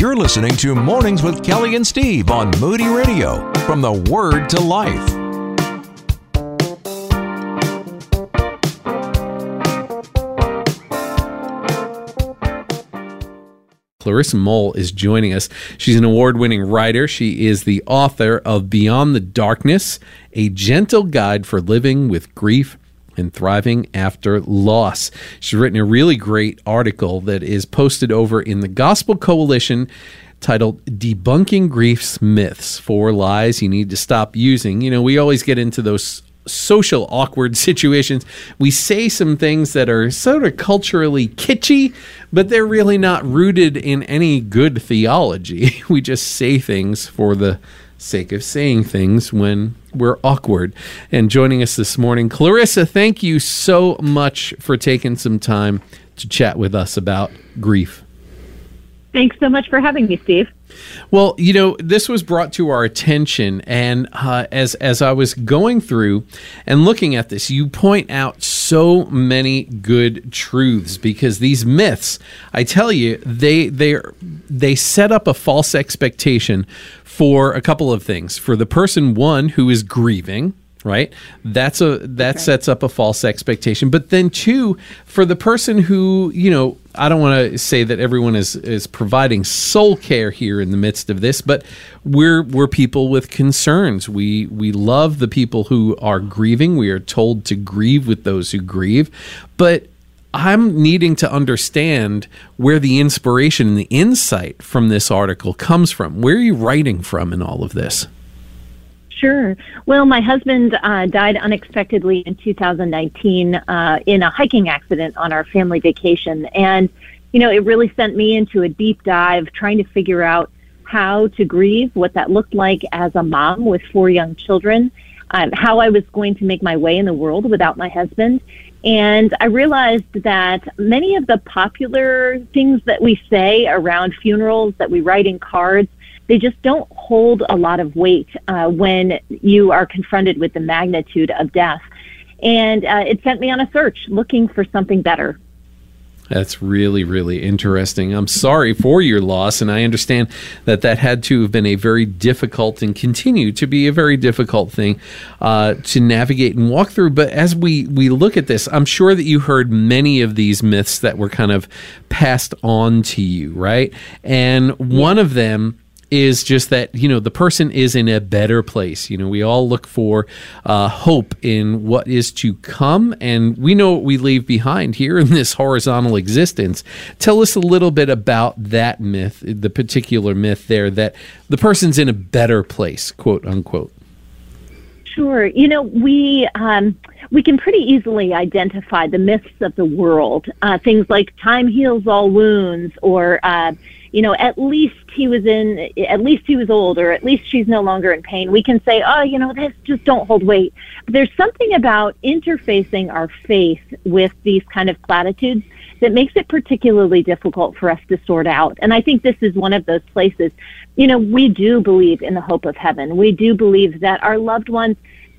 You're listening to Mornings with Kelly and Steve on Moody Radio. From the Word to Life. Clarissa Moll is joining us. She's an award winning writer. She is the author of Beyond the Darkness, a gentle guide for living with grief and thriving after loss. She's written a really great article that is posted over in the Gospel Coalition titled Debunking Grief's Myths Four Lies You Need to Stop Using. You know, we always get into those social awkward situations. We say some things that are sort of culturally kitschy, but they're really not rooted in any good theology. We just say things for the sake of saying things when we're awkward. And joining us this morning, Clarissa, thank you so much for taking some time to chat with us about grief. Thanks so much for having me, Steve. Well, you know, this was brought to our attention, and uh, as as I was going through and looking at this, you point out so many good truths because these myths, I tell you, they they they set up a false expectation for a couple of things. For the person one who is grieving, right that's a that okay. sets up a false expectation but then two for the person who you know i don't want to say that everyone is is providing soul care here in the midst of this but we're we're people with concerns we we love the people who are grieving we are told to grieve with those who grieve but I'm needing to understand where the inspiration and the insight from this article comes from. Where are you writing from in all of this? Sure. Well, my husband uh, died unexpectedly in 2019 uh, in a hiking accident on our family vacation. And, you know, it really sent me into a deep dive trying to figure out how to grieve, what that looked like as a mom with four young children, um, how I was going to make my way in the world without my husband. And I realized that many of the popular things that we say around funerals, that we write in cards, they just don't hold a lot of weight uh, when you are confronted with the magnitude of death. And uh, it sent me on a search looking for something better. That's really, really interesting. I'm sorry for your loss, and I understand that that had to have been a very difficult and continue to be a very difficult thing uh, to navigate and walk through. But as we we look at this, I'm sure that you heard many of these myths that were kind of passed on to you, right? And one of them is just that you know the person is in a better place you know we all look for uh, hope in what is to come and we know what we leave behind here in this horizontal existence tell us a little bit about that myth the particular myth there that the person's in a better place quote unquote Sure. You know, we um, we can pretty easily identify the myths of the world. Uh, things like time heals all wounds, or uh, you know, at least he was in, at least he was old, or at least she's no longer in pain. We can say, oh, you know, this just don't hold weight. But there's something about interfacing our faith with these kind of platitudes that makes it particularly difficult for us to sort out. And I think this is one of those places. You know, we do believe in the hope of heaven. We do believe that our loved ones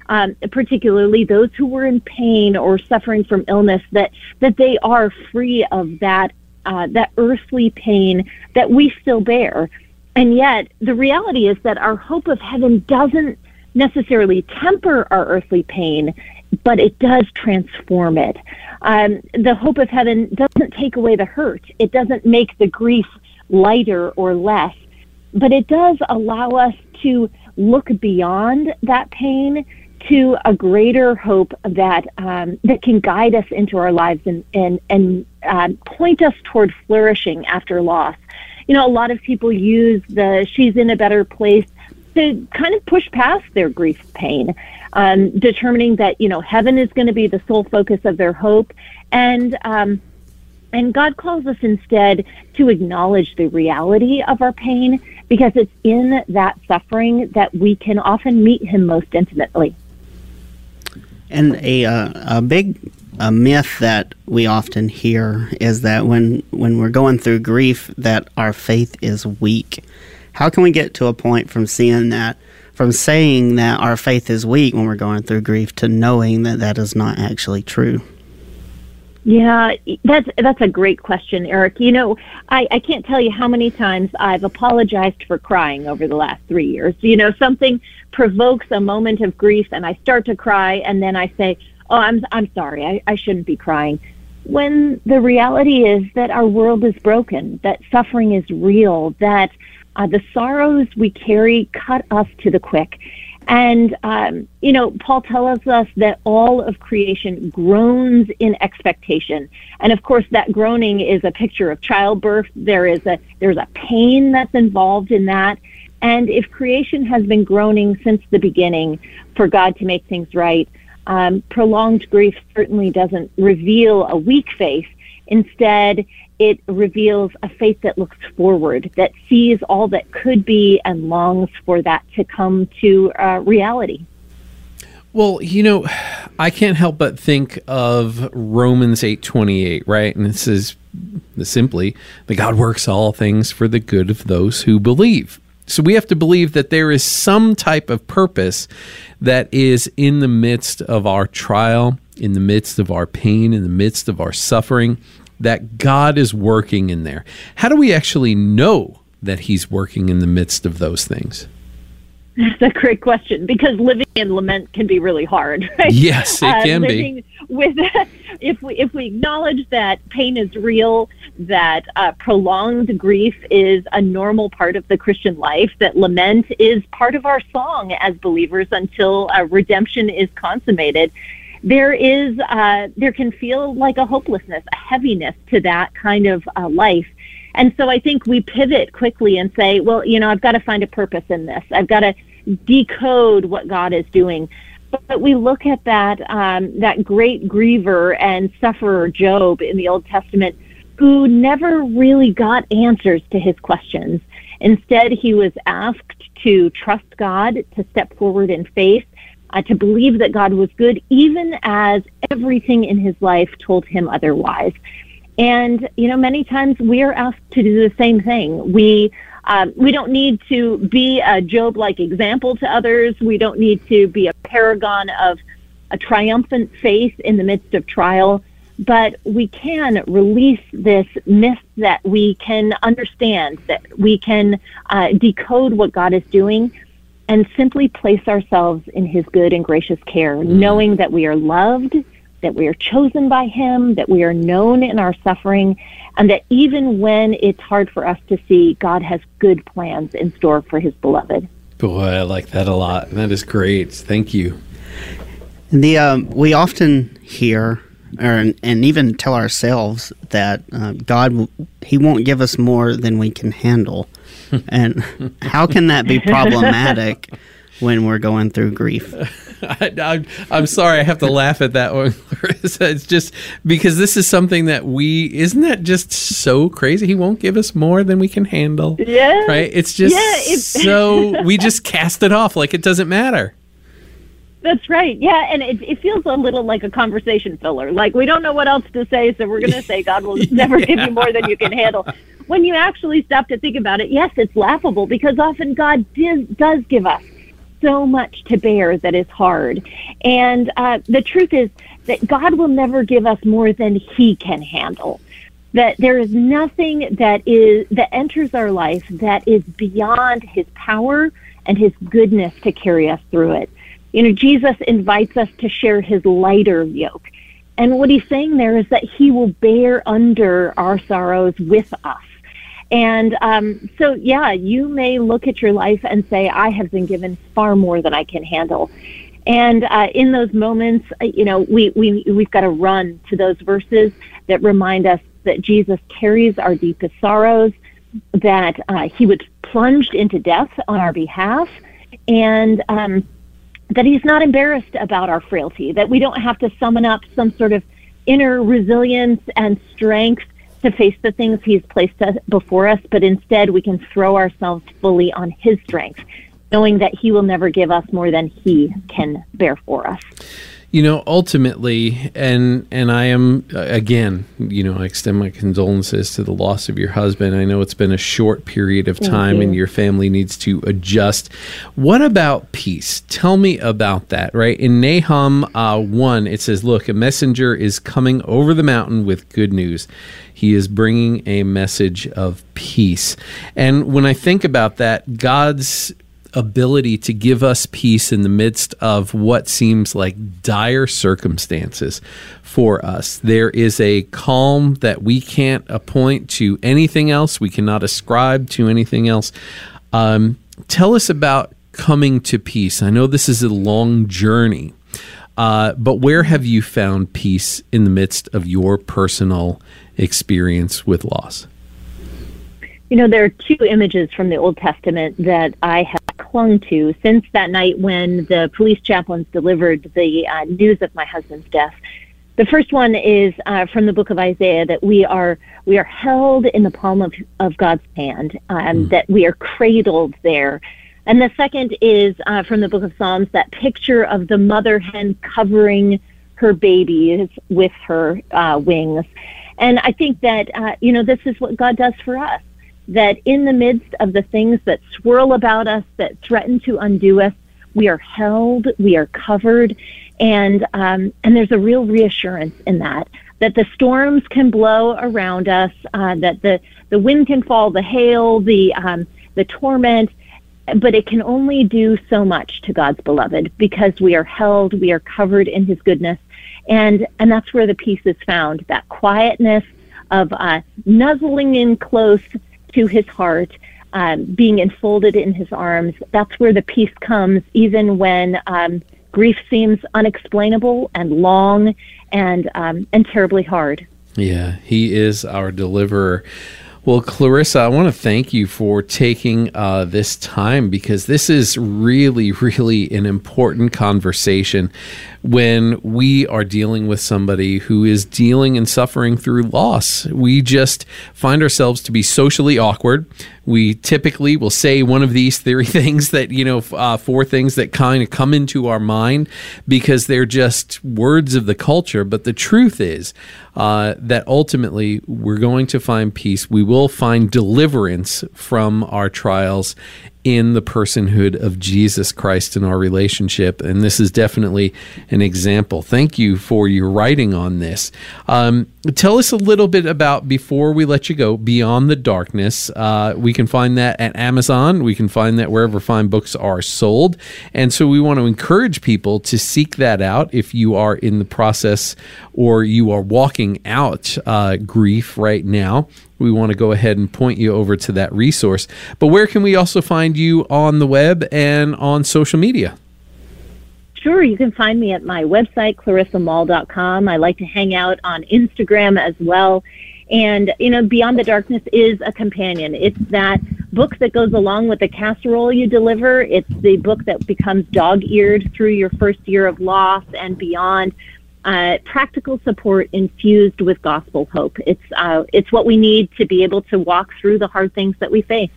um, particularly those who were in pain or suffering from illness, that that they are free of that uh, that earthly pain that we still bear. And yet, the reality is that our hope of heaven doesn't necessarily temper our earthly pain, but it does transform it. Um, the hope of heaven doesn't take away the hurt, it doesn't make the grief lighter or less, but it does allow us to look beyond that pain to a greater hope that um, that can guide us into our lives and and and uh, point us toward flourishing after loss. You know, a lot of people use the "she's in a better place" to kind of push past their grief pain, um, determining that you know heaven is going to be the sole focus of their hope, and um, and God calls us instead to acknowledge the reality of our pain because it's in that suffering that we can often meet Him most intimately. And a uh, a big a myth that we often hear is that when when we're going through grief that our faith is weak. How can we get to a point from seeing that from saying that our faith is weak when we're going through grief to knowing that that is not actually true? Yeah, that's that's a great question, Eric. You know, I, I can't tell you how many times I've apologized for crying over the last three years. You know, something provokes a moment of grief, and I start to cry, and then I say, "Oh, I'm I'm sorry. I, I shouldn't be crying." When the reality is that our world is broken, that suffering is real, that uh, the sorrows we carry cut us to the quick, and, um, you know, Paul tells us that all of creation groans in expectation. And of course, that groaning is a picture of childbirth. There is a, there's a pain that's involved in that. And if creation has been groaning since the beginning for God to make things right, um, prolonged grief certainly doesn't reveal a weak faith. Instead, it reveals a faith that looks forward, that sees all that could be and longs for that to come to uh, reality. Well, you know, I can't help but think of Romans 8:28, right? And it says simply, "The God works all things for the good of those who believe." So we have to believe that there is some type of purpose that is in the midst of our trial, in the midst of our pain, in the midst of our suffering, that God is working in there. How do we actually know that He's working in the midst of those things? That's a great question because living in lament can be really hard. Right? Yes, it uh, can be. With if we if we acknowledge that pain is real, that uh, prolonged grief is a normal part of the Christian life, that lament is part of our song as believers until uh, redemption is consummated there is uh, there can feel like a hopelessness, a heaviness to that kind of uh, life. And so I think we pivot quickly and say, well, you know, I've got to find a purpose in this. I've got to decode what God is doing. But we look at that um, that great griever and sufferer Job in the Old Testament, who never really got answers to his questions. Instead, he was asked to trust God, to step forward in faith, uh, to believe that God was good, even as everything in his life told him otherwise. And, you know, many times we are asked to do the same thing. We, um, we don't need to be a Job like example to others. We don't need to be a paragon of a triumphant faith in the midst of trial. But we can release this myth that we can understand, that we can uh, decode what God is doing and simply place ourselves in his good and gracious care, mm. knowing that we are loved, that we are chosen by him, that we are known in our suffering, and that even when it's hard for us to see, God has good plans in store for his beloved. Boy, I like that a lot. That is great. Thank you. The um, we often hear or, and even tell ourselves that uh, God He won't give us more than we can handle and how can that be problematic when we're going through grief? I, am sorry, I have to laugh at that one. it's just because this is something that we isn't that just so crazy. He won't give us more than we can handle. Yeah, right. It's just yeah, it's so we just cast it off like it doesn't matter. That's right. Yeah, and it, it feels a little like a conversation filler. Like we don't know what else to say, so we're going to say God will never yeah. give you more than you can handle. When you actually stop to think about it, yes, it's laughable because often God does, does give us so much to bear that is hard. And uh, the truth is that God will never give us more than He can handle. That there is nothing that is that enters our life that is beyond His power and His goodness to carry us through it. You know, Jesus invites us to share his lighter yoke. And what he's saying there is that he will bear under our sorrows with us. And um, so, yeah, you may look at your life and say, I have been given far more than I can handle. And uh, in those moments, uh, you know, we, we, we've got to run to those verses that remind us that Jesus carries our deepest sorrows, that uh, he was plunged into death on our behalf, and um, that he's not embarrassed about our frailty, that we don't have to summon up some sort of inner resilience and strength to face the things he's placed us before us, but instead we can throw ourselves fully on his strength, knowing that he will never give us more than he can bear for us. You know ultimately and and i am again you know i extend my condolences to the loss of your husband. I know it's been a short period of time you. and your family needs to adjust. What about peace? Tell me about that right? In nahum uh, 1 it says look a messenger is coming over the mountain with good news. He is bringing a message of peace. And when i think about that god's ability to give us peace in the midst of what seems like dire circumstances for us. There is a calm that we can't appoint to anything else, we cannot ascribe to anything else. Um, tell us about coming to peace. I know this is a long journey. Uh, but where have you found peace in the midst of your personal experience with loss? You know, there are two images from the Old Testament that I have clung to since that night when the police chaplains delivered the uh, news of my husband's death. The first one is uh, from the book of Isaiah that we are we are held in the palm of, of God's hand, um, mm. that we are cradled there. And the second is uh, from the book of Psalms, that picture of the mother hen covering her babies with her uh, wings. And I think that, uh, you know, this is what God does for us that in the midst of the things that swirl about us, that threaten to undo us, we are held, we are covered, and um, and there's a real reassurance in that that the storms can blow around us, uh, that the the wind can fall, the hail, the um, the torment, but it can only do so much to God's beloved because we are held, we are covered in His goodness, and and that's where the peace is found. That quietness of uh, nuzzling in close to his heart, um, being enfolded in his arms. That's where the peace comes, even when um, grief seems unexplainable and long and um, and terribly hard. Yeah, he is our deliverer. Well, Clarissa, I want to thank you for taking uh, this time because this is really, really an important conversation when we are dealing with somebody who is dealing and suffering through loss. We just find ourselves to be socially awkward. We typically will say one of these three things that, you know, uh, four things that kind of come into our mind because they're just words of the culture. But the truth is uh, that ultimately we're going to find peace. We will find deliverance from our trials in the personhood of Jesus Christ in our relationship. And this is definitely an example. Thank you for your writing on this. Um, tell us a little bit about, before we let you go, Beyond the Darkness. Uh, we can find that at Amazon. We can find that wherever fine books are sold. And so we want to encourage people to seek that out if you are in the process or you are walking out uh, grief right now we want to go ahead and point you over to that resource. But where can we also find you on the web and on social media? Sure, you can find me at my website, clarissamoll.com. I like to hang out on Instagram as well. And, you know, Beyond the Darkness is a companion. It's that book that goes along with the casserole you deliver. It's the book that becomes dog eared through your first year of loss and beyond uh, practical support infused with gospel hope. It's uh, it's what we need to be able to walk through the hard things that we face.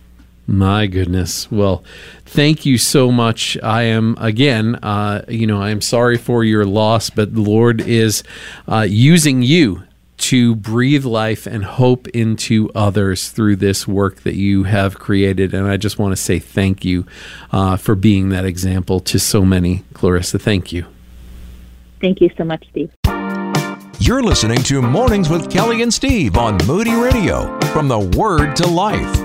My goodness. Well, thank you so much. I am, again, uh, you know, I am sorry for your loss, but the Lord is uh, using you to breathe life and hope into others through this work that you have created. And I just want to say thank you uh, for being that example to so many. Clarissa, thank you. Thank you so much, Steve. You're listening to Mornings with Kelly and Steve on Moody Radio from the Word to Life.